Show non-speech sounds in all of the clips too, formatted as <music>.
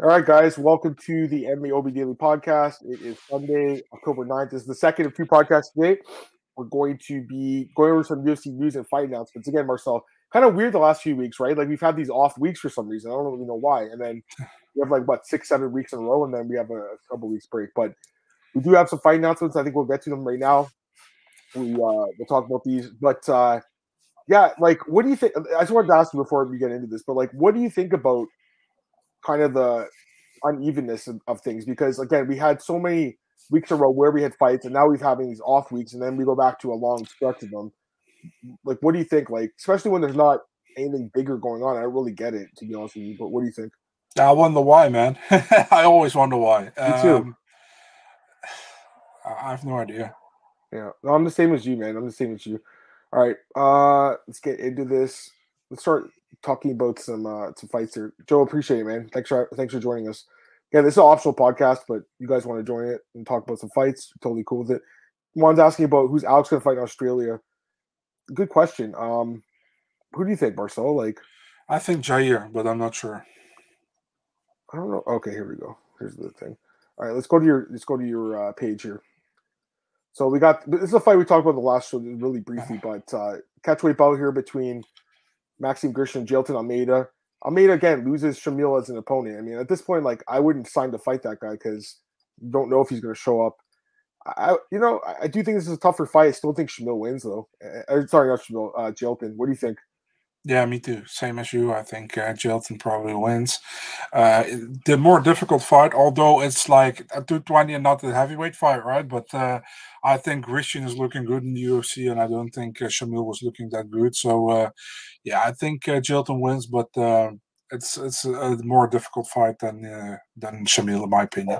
All right, guys, welcome to the MMA OB Daily Podcast. It is Sunday, October 9th. This is the second of two podcasts today. We're going to be going over some UFC news and fight announcements. Again, Marcel, kind of weird the last few weeks, right? Like we've had these off weeks for some reason. I don't really know why. And then <laughs> we have like what six, seven weeks in a row, and then we have a, a couple weeks break. But we do have some fight announcements. I think we'll get to them right now. We uh we'll talk about these. But uh yeah, like what do you think? I just wanted to ask you before we get into this, but like what do you think about kind of the unevenness of, of, things because again we had so many weeks in a row where we had fights and now we're having these off weeks and then we go back to a long stretch of them. Like what do you think? Like especially when there's not anything bigger going on i don't really get it to be honest with you but what do you think? I wonder why man. <laughs> I always wonder why. Me too. Um, i have no idea. Yeah. No, i'm the same as you man. I'm the same as you. All right uh let's get into this. Let's start talking about some uh some fights here. Joe, appreciate it, man. Thanks for thanks for joining us. Yeah, this is an optional podcast, but you guys want to join it and talk about some fights? Totally cool with it. Juan's asking about who's Alex going to fight in Australia. Good question. Um, who do you think, Marcel? Like, I think Yair, but I'm not sure. I don't know. Okay, here we go. Here's the thing. All right, let's go to your let's go to your uh, page here. So we got this is a fight we talked about the last show really briefly, <sighs> but uh, catchweight bout here between Maxime Grishin, Jailton Almeida. Almeida again loses Shamil as an opponent. I mean, at this point, like I wouldn't sign to fight that guy because don't know if he's going to show up. I, you know, I do think this is a tougher fight. I still think Shamil wins though. Uh, sorry, not Shamil, uh, Jailton. What do you think? Yeah, me too. Same as you. I think uh, probably wins. Uh, the more difficult fight, although it's like a 220 and not a heavyweight fight, right? But uh, I think Grishin is looking good in the UFC, and I don't think uh, Shamil was looking that good. So, uh, yeah, I think uh, wins, but uh, it's it's a more difficult fight than uh, than Shamil, in my opinion.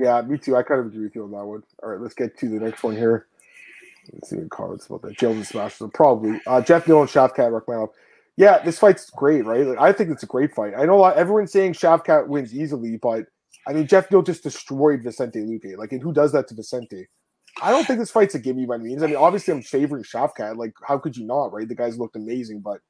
Yeah, me too. I kind of agree with you on that one. All right, let's get to the next one here. Let's see the cards about that. Jailton smash. So probably uh, Geoff Neal and Shavkat Rakhmonov. Yeah, this fight's great, right? Like, I think it's a great fight. I know a lot, everyone's saying Shavkat wins easily, but I mean, Geoff Neal just destroyed Vicente Luque. Like, and who does that to Vicente? I don't think this fight's a gimme by means. I mean, obviously, I'm favoring Shavkat. Like, how could you not, right? The guy's looked amazing, but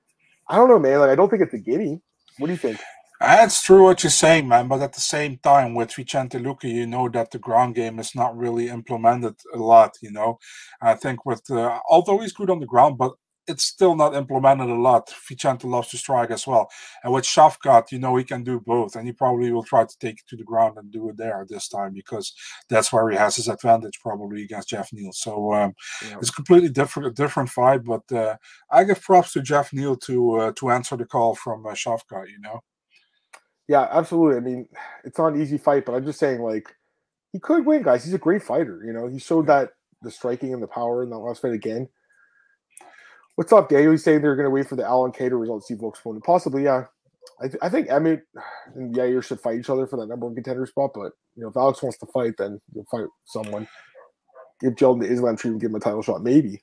I don't know, man. Like, I don't think it's a gimme. What do you think? That's true what you're saying, man. But at the same time, with Vicente Luque, you know that the ground game is not really implemented a lot. You know, I think with uh, although he's good on the ground, but it's still not implemented a lot. Vicente loves to strike as well. And with Shavkat, you know, he can do both. And he probably will try to take it to the ground and do it there this time because that's where he has his advantage probably against Geoff Neal. So um, yeah. it's completely different, a different fight. But uh, I give props to Geoff Neal to uh, to answer the call from uh, Shavkat, you know? Yeah, absolutely. I mean, it's not an easy fight, but I'm just saying, like, he could win, guys. He's a great fighter. You know, he showed that the striking and the power in that last fight again. What's up, Daniel? He's saying they're going to wait for the Allen Kattar result to see Volk's opponent. Possibly, yeah. I, th- I think Emmett and Yair should fight each other for that number one contender spot. But you know, if Alex wants to fight, then you'll fight someone. Give Jailton the Islam treatment, give him a title shot, maybe.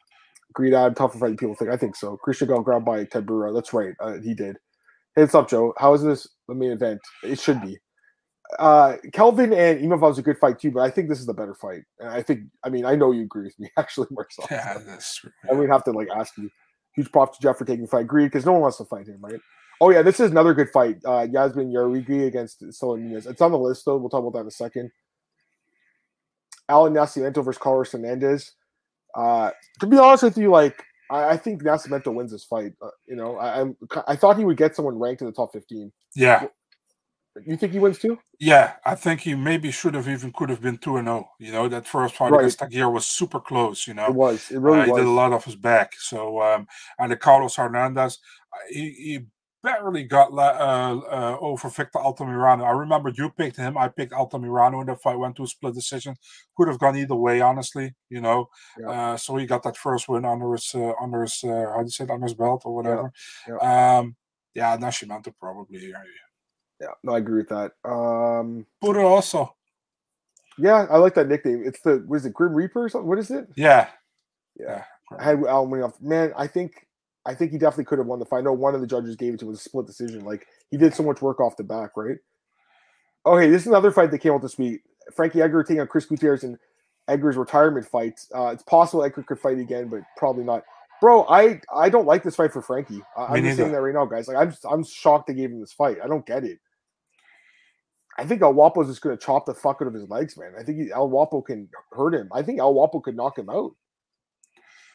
Greed ad, tougher fight people think. I think so. Christian got grabbed by Ted Brewer. That's right. Uh, he did. Hey, what's up, Joe? How is this the main event? It should be. Uh, Kelvin and Imavov was a good fight too, but I think this is the better fight. And I think, I mean, I know you agree with me, <laughs> actually, Marcel. Yeah, that's true. I would have to like ask you. Huge props to Geoff for taking the fight. Greed, because no one wants to fight him, right? Oh yeah, this is another good fight. Uh, Yazmin Jauregui against Sola Nunes. It's on the list though. We'll talk about that in a second. Allan Nascimento versus Carlos Hernandez. Uh, to be honest with you, like I, I think Nascimento wins this fight. Uh, you know, I, I'm I thought he would get someone ranked in the top fifteen. Yeah, you think he wins too? Yeah, I think he maybe should have even could have been two and zero. You know, that first fight right. against Tagir was super close. You know, it was. It really uh, he was. did a lot of his back. So um, and the Carlos Hernandez, uh, he, he barely got uh, uh, over Victor Altamirano. I remember you picked him. I picked Altamirano in the fight. Went to a split decision. Could have gone either way, honestly. You know, yeah. uh, so he got that first win under his uh, under his uh, how do you say it, under his belt or whatever. Yeah, yeah. Um, yeah Nascimento probably. Yeah, yeah, no, I agree with that. Um also. Yeah, I like that nickname. It's the what is it, Grim Reaper or something? What is it? Yeah. Yeah. I had Allan winning off. Man, I think I think he definitely could have won the fight. I know one of the judges gave it to him. was a split decision. Like he did so much work off the back, right? Okay, this is another fight that came out this week. Frankie Edgar taking on Chris Gutierrez in Edgar's retirement fight. Uh, it's possible Edgar could fight again, but probably not. Bro, I I don't like this fight for Frankie. I, am just saying that right now, guys. Like I'm I'm shocked they gave him this fight. I don't get it. I think El Guapo's just going to chop the fuck out of his legs, man. I think he, El Guapo can hurt him. I think El Guapo could knock him out.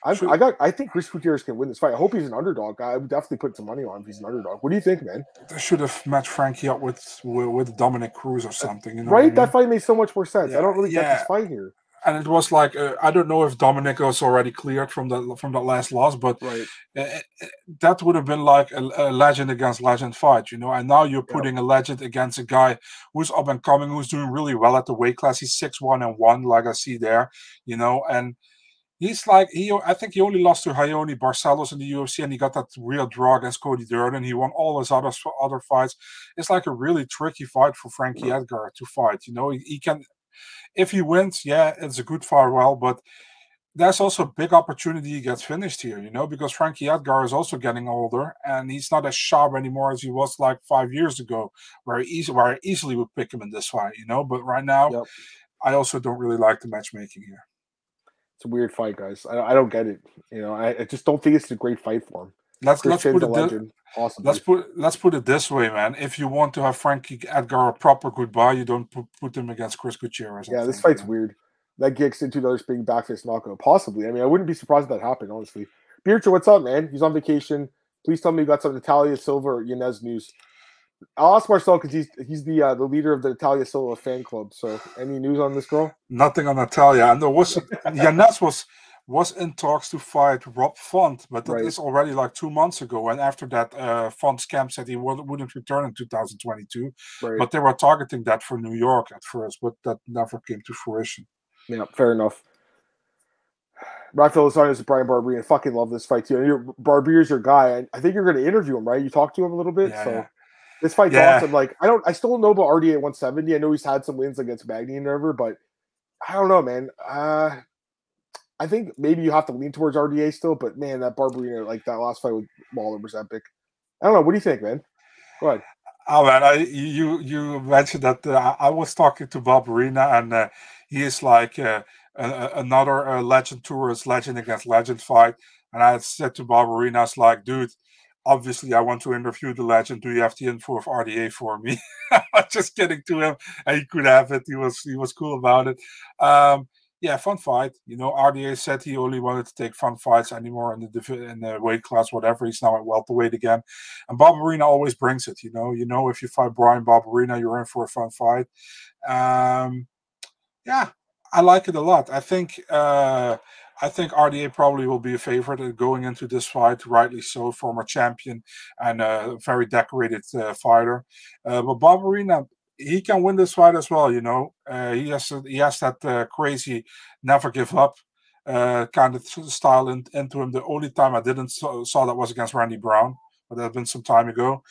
I, I got. I think Chris Gutierrez can win this fight. I hope he's an underdog. I would definitely put some money on if he's an underdog. What do you think, man? They should have matched Frankie up with with, Dominick Cruz or something. You know right? I mean? That fight made so much more sense. Yeah, I don't really get this fight here. And it was like uh, I don't know if Dominic was already cleared from the from that last loss, but Right. uh, that would have been like a, a legend against legend fight, you know. And now you're Yeah. putting a legend against a guy who's up and coming, who's doing really well at the weight class. He's six one and one, like I see there, you know, and. He's like he. I think he only lost to Raoni Barcelos in the UFC, and he got that real draw against Cody Durden. He won all his other other fights. It's like a really tricky fight for Frankie Edgar to fight. You know, he, he can if he wins, yeah, it's a good farewell, but there's also a big opportunity he gets finished here, you know, because Frankie Edgar is also getting older and he's not as sharp anymore as he was like five years ago, where he easy where I easily would pick him in this fight, you know. But right now, Yep. I also don't really like the matchmaking here. It's a weird fight, guys. I, I don't get it. You know, I, I just don't think it's a great fight for him. Let's let's put it thi- legend. Awesome. let's put let's put it this way, man. If you want to have Frankie Edgar a proper goodbye, you don't put, put him against Chris Gutierrez. Yeah, this fight's weird. That gets into another spinning back fist knockout. Possibly. I mean, I wouldn't be surprised if that happened, honestly. Beercha, what's up, man? He's on vacation. Please tell me you got some Natalia Silva or Yanez news. I'll ask Marcel because he's he's the uh, the leader of the Natalia Silva fan club. So, any news on this girl? Nothing on Natalia. And <laughs> there was Yanez was was in talks to fight Rob Font, but that is Right. already like two months ago. And after that, uh, Font's camp said he would, wouldn't return in 2022. Right. But they were targeting that for New York at first, but that never came to fruition. yeah, fair enough. Rafael Lozano is Brian Barbier. I fucking love this fight too. And your Barbier's your guy. I, think you're going to interview him, right? You talked to him a little bit. Yeah, so yeah. this fight's Yeah. awesome. Like I don't, I still know about RDA at 170. I know he's had some wins against Magny and whatever, but I don't know, man. Uh, I think maybe you have to lean towards RDA still, but man, that Barberena, like that last fight with Lawler was epic. I don't know. What do you think, man? Go ahead. Oh man, I you you mentioned that uh, I was talking to Barberena, and uh, he is like uh, another uh, legend tourist, legend against legend fight. And I said to Barberena, I was like, dude, obviously I want to interview the legend. Do you have the info of RDA for me? <laughs> I was just kidding to him, and he could have it. He was he was cool about it. Um, yeah, fun fight. You know, RDA said he only wanted to take fun fights anymore in the in the weight class, whatever. He's now at welterweight again. And Barberena always brings it, you know. You know, if you fight Bryan Barberena, you're in for a fun fight. Um, yeah, I like it a lot. I think uh, I think RDA probably will be a favorite going into this fight, rightly so, former champion and a very decorated uh, fighter. Uh, but Barberena, he can win this fight as well. You know, uh, he has he has that uh, crazy never give up uh, kind of style in, into him. The only time I didn't saw, saw that was against Randy Brown, but that had been some time ago.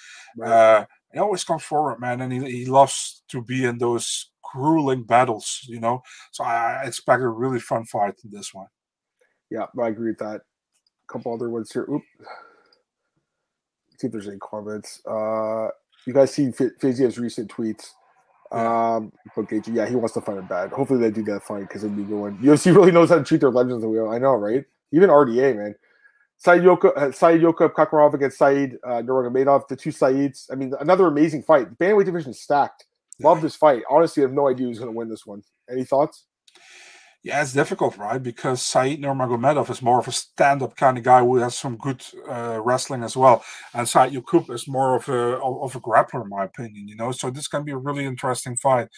Uh, he always comes forward, man, and he, he loves to be in those grueling battles, you know. So I, I expect a really fun fight in this one. Yeah, I agree with that. A couple other ones here. Oop. see if there's any comments. You guys see F- recent tweets. Yeah. Um, okay, yeah, he wants to fight him bad. Hopefully they do that fight because it'd be a good one. UFC really knows how to treat their legends the wheel. I know, right? Even RDA, man. Said Yoka, uh, Saidyokub Kakhramonov against Said uh, Nurmagomedov, the two Saids. I mean, another amazing fight. The bantamweight division is stacked. Love this fight. Honestly, I have no idea who's going to win this one. Any thoughts? Yeah, it's difficult, right? Because Said Nurmagomedov is more of a stand-up kind of guy who has some good uh, wrestling as well, and Saidyokub is more of a of a grappler, in my opinion. You know, so this can be a really interesting fight.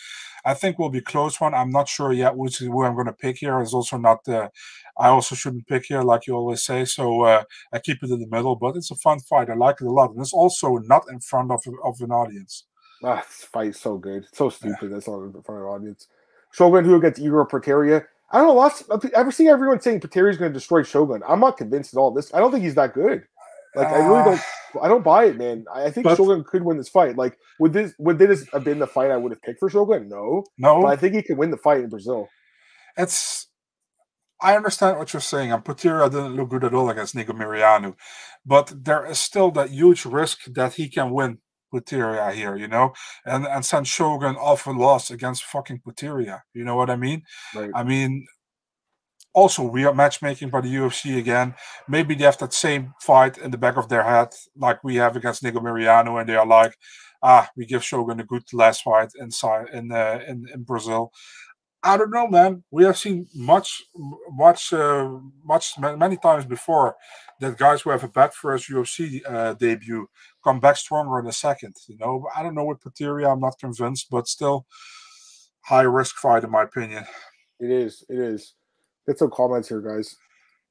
I think will be a close one. I'm not sure yet which is who I'm going to pick here. Is also not. Uh, I also shouldn't pick here, like you always say. So uh, I keep it in the middle, but it's a fun fight. I like it a lot, and it's also not in front of of an audience. Ah, this fight so good. It's so stupid. That's not in front of the audience. Shogun Rua against Igor Poteria. I don't know. Lots. I've seen everyone saying Poteria's going to destroy Shogun. I'm not convinced at all. This. I don't think he's that good. Like I really don't. Ah. I don't buy it, man. I I think But- Shogun could win this fight. Like would this would this have been the fight I would have picked for Shogun? No, No, but I think he can win the fight in Brazil. it's I understand what you're saying, and Poteria didn't look good at all against Nico Mirianu, but there is still that huge risk that he can win Poteria here, you know, and and San Shogun often lost against fucking Poteria. You know what I mean? Right. I mean, also we are matchmaking by the UFC again. Maybe they have that same fight in the back of their head like we have against Nico Mariano, and they are like, ah, we give Shogun a good last fight inside in uh, in in Brazil. I don't know, man. We have seen much, much, uh, much, many times before that guys who have a bad first UFC uh, debut come back stronger in the second. You know, I don't know with Poteria. I'm not convinced, but still, high risk fight in my opinion. It is. It is. Get some comments here, guys.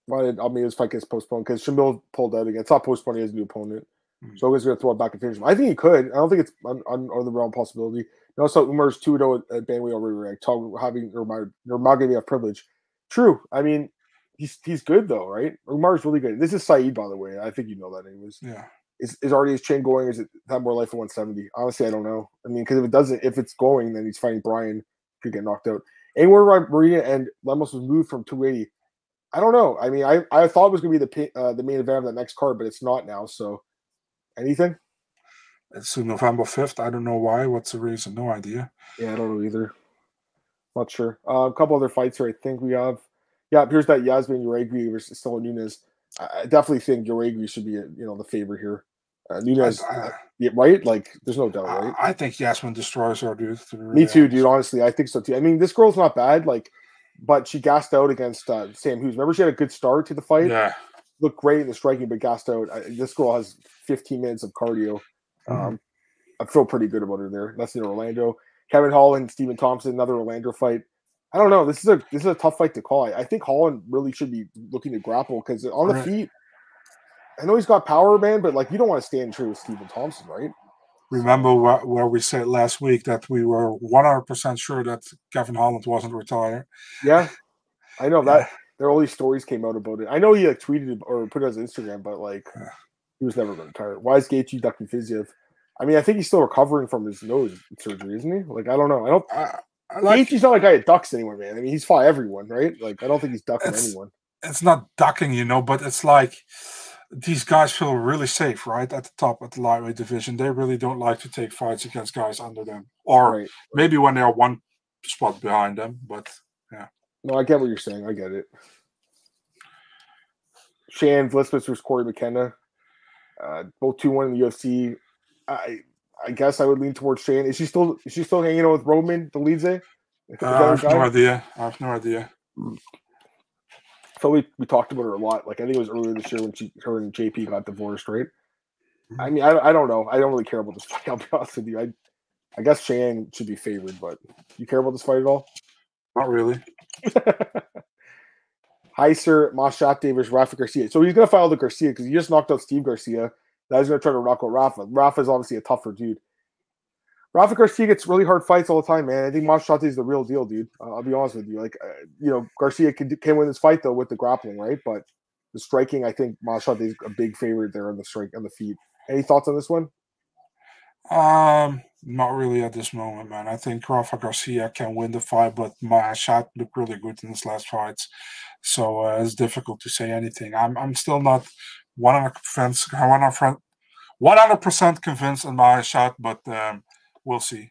Why I mean this fight gets postponed? Because Shamil pulled out again. It's not postponed. He has a new opponent. Mm-hmm. So he's going to throw it back and finish him. I think he could. I don't think it's on, on, on the realm possibility. And also, Umar's 2 0 at Banway already ranked. Talk having Nurmagomedov have privilege. True. I mean, he's he's good though, right? Umar's really good. This is Saeed, by the way. I think you know that anyways. Yeah. Is, is already his chain going? Is it have more life at 170? Honestly, I don't know. I mean, because if it doesn't, if it's going, then he's fighting Brian, could get knocked out. Anywhere Marina and Lemos was moved from 280. I don't know. I mean, I, I thought it was going to be the uh, the main event of the next card, but it's not now. So, anything? It's November 5th. I don't know why. What's the reason? No idea. Yeah, I don't know either. Not sure. Uh, a couple other fights here. I think we have. Yeah, here's that Yazmin Jauregui versus Stella Nunes. I definitely think Jauregui should be, you know, the favorite here. Uh, Nunes, I, I, yeah, right? Like, there's no doubt, right? I, I think Yazmin destroys her, dude. Me too, dude. Honestly, I think so too. I mean, this girl's not bad, like, but she gassed out against uh, Sam Hughes. Remember, she had a good start to the fight. Yeah, looked great in the striking, but gassed out. this girl has 15 minutes of cardio. Mm-hmm. Um, I feel pretty good about her there. That's in Orlando. Kevin Holland, Stephen Thompson, another Orlando fight. I don't know. This is a this is a tough fight to call. I, I think Holland really should be looking to grapple because on the right. feet, I know he's got power, man, but like you don't want to stand true with Stephen Thompson, right? Remember wh- where we said last week that we were one hundred percent sure that Kevin Holland wasn't retired. Yeah, I know that. There all these stories came out about it. I know he like tweeted or put it on his Instagram, but like he was never going to retire. Why is Gaethje ducking Fiziev? I mean, I think he's still recovering from his nose surgery, isn't he? Like, I don't know. I don't. I, I like, Gaethje's not like guy that ducks anyone, man. I mean, he's fought everyone, right? Like, I don't think he's ducking it's, anyone. It's not ducking, you know, but it's like these guys feel really safe, right, at the top of the lightweight division. They really don't like to take fights against guys under them, or right. maybe when they're one spot behind them. But yeah. No, I get what you're saying. I get it. Shan Vlismas versus Cory McKenna. Uh, both two one in the UFC. I I guess I would lean towards Shane. Is she still is she still hanging out with Roman Dolidze? Uh, I have no idea. I have no idea. So we, we talked about her a lot. Like I think it was earlier this year when she her and JP got divorced, right? Mm-hmm. I mean, I, I don't know. I don't really care about this <laughs> fight. I'll be honest with you. I I guess Shane should be favored, but you care about this fight at all? Not really. <laughs> Heiser, Mashak Davis, Rafa Garcia. So he's gonna file the Garcia because he just knocked out Steve Garcia. Now he's going to try to rock out Rafa. Rafa is obviously a tougher dude. Rafa Garcia gets really hard fights all the time, man. I think Maheshate is the real deal, dude. Uh, I'll be honest with you. Like, uh, you know, Garcia can, can win this fight though with the grappling, right? But the striking, I think Maheshate is a big favorite there on the strike on the feet. Any thoughts on this one? Um, not really at this moment, man. I think Rafa Garcia can win the fight, but my looked really good in his last fights, so uh, it's difficult to say anything. I'm I'm still not 100%, 100% convinced in my shot, but um, we'll see.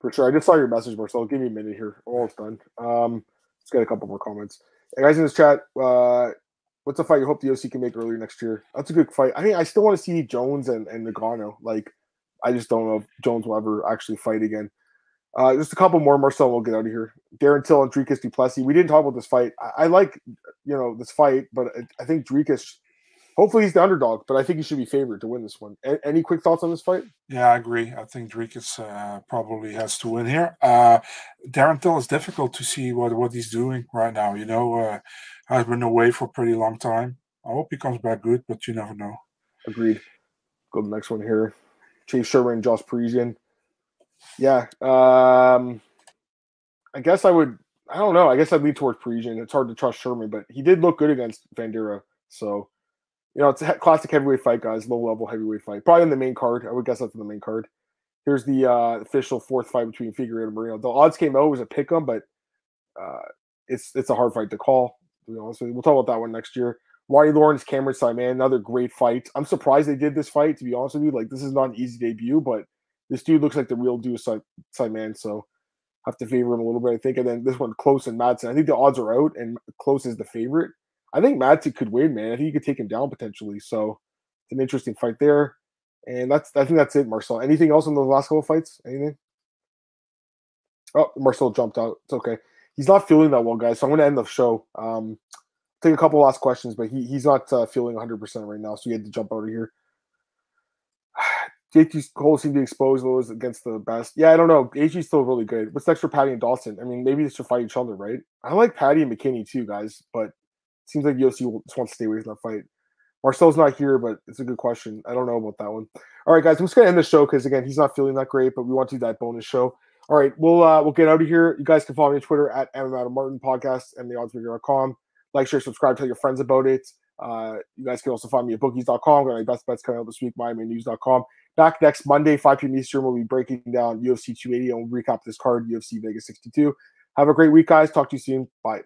For sure. I just saw your message, Marcel. Give me a minute here. Almost done. Um, let's get a couple more comments. Hey, guys in this chat, uh, what's a fight you hope the OC can make earlier next year? That's a good fight. I mean, I still want to see Jones and, and Ngannou. Like, I just don't know if Jones will ever actually fight again. Uh, just a couple more, Marcel. We'll get out of here. Darren Till and Dricus du Plessis. We didn't talk about this fight. I, I like, you know, this fight, but I, I think Dricus Hopefully he's the underdog, but I think he should be favored to win this one. A- any quick thoughts on this fight? Yeah, I agree. I think Dricus uh, probably has to win here. Uh, Darren Till is difficult to see what, what he's doing right now. You know, uh, has been away for a pretty long time. I hope he comes back good, but you never know. Agreed. Go to the next one here. Chase Sherman, Josh Parisian. Yeah. Um, I guess I would. I don't know. I guess I'd lean towards Parisian. It's hard to trust Sherman, but he did look good against Vanderaa. So you know, it's a classic heavyweight fight, guys. Low level heavyweight fight. Probably in the main card. I would guess that's in the main card. Here's the uh, official fourth fight between Figueiredo and Moreno. The odds came out was a pick 'em, but uh, it's it's a hard fight to call. To be honest with you, we'll talk about that one next year. Ronnie Lawrence, Cameron Simon, another great fight. I'm surprised they did this fight. To be honest with you, like this is not an easy debut, but this dude looks like the real dude, man, So have to favor him a little bit, I think. And then this one, Close and Madsen. I think the odds are out, and Close is the favorite. I think Madsen could win, man. I think you could take him down potentially. So it's an interesting fight there. And that's I think that's it, Marcel. Anything else in the last couple fights? Anything? Oh, Marcel jumped out. It's okay. He's not feeling that well, guys. So I'm going to end the show. Um, take a couple last questions, but he, he's not uh, feeling 100% right now, so he had to jump out of here. JT Cole seemed to expose those against the best. Yeah, I don't know. AG's still really good. What's next for Paddy and Dawson? I mean, maybe they should fight each other, right? I like Paddy and McKinney too, guys, but it seems like UFC just wants to stay away from that fight. Marcel's not here, but it's a good question. I don't know about that one. All right, guys, I'm just gonna end the show because again, he's not feeling that great, but we want to do that bonus show. All right, we'll uh, we'll get out of here. You guys can follow me on Twitter at Adam and theoddsmaker.com. Like, share, subscribe, tell your friends about it. Uh, you guys can also find me at bookies.com. Got my best bets coming out this week, MiamiNews.com. Back next Monday, 5 p.m. Eastern, we'll be breaking down UFC 280 and we'll recap this card, UFC Vegas 62. Have a great week, guys. Talk to you soon. Bye.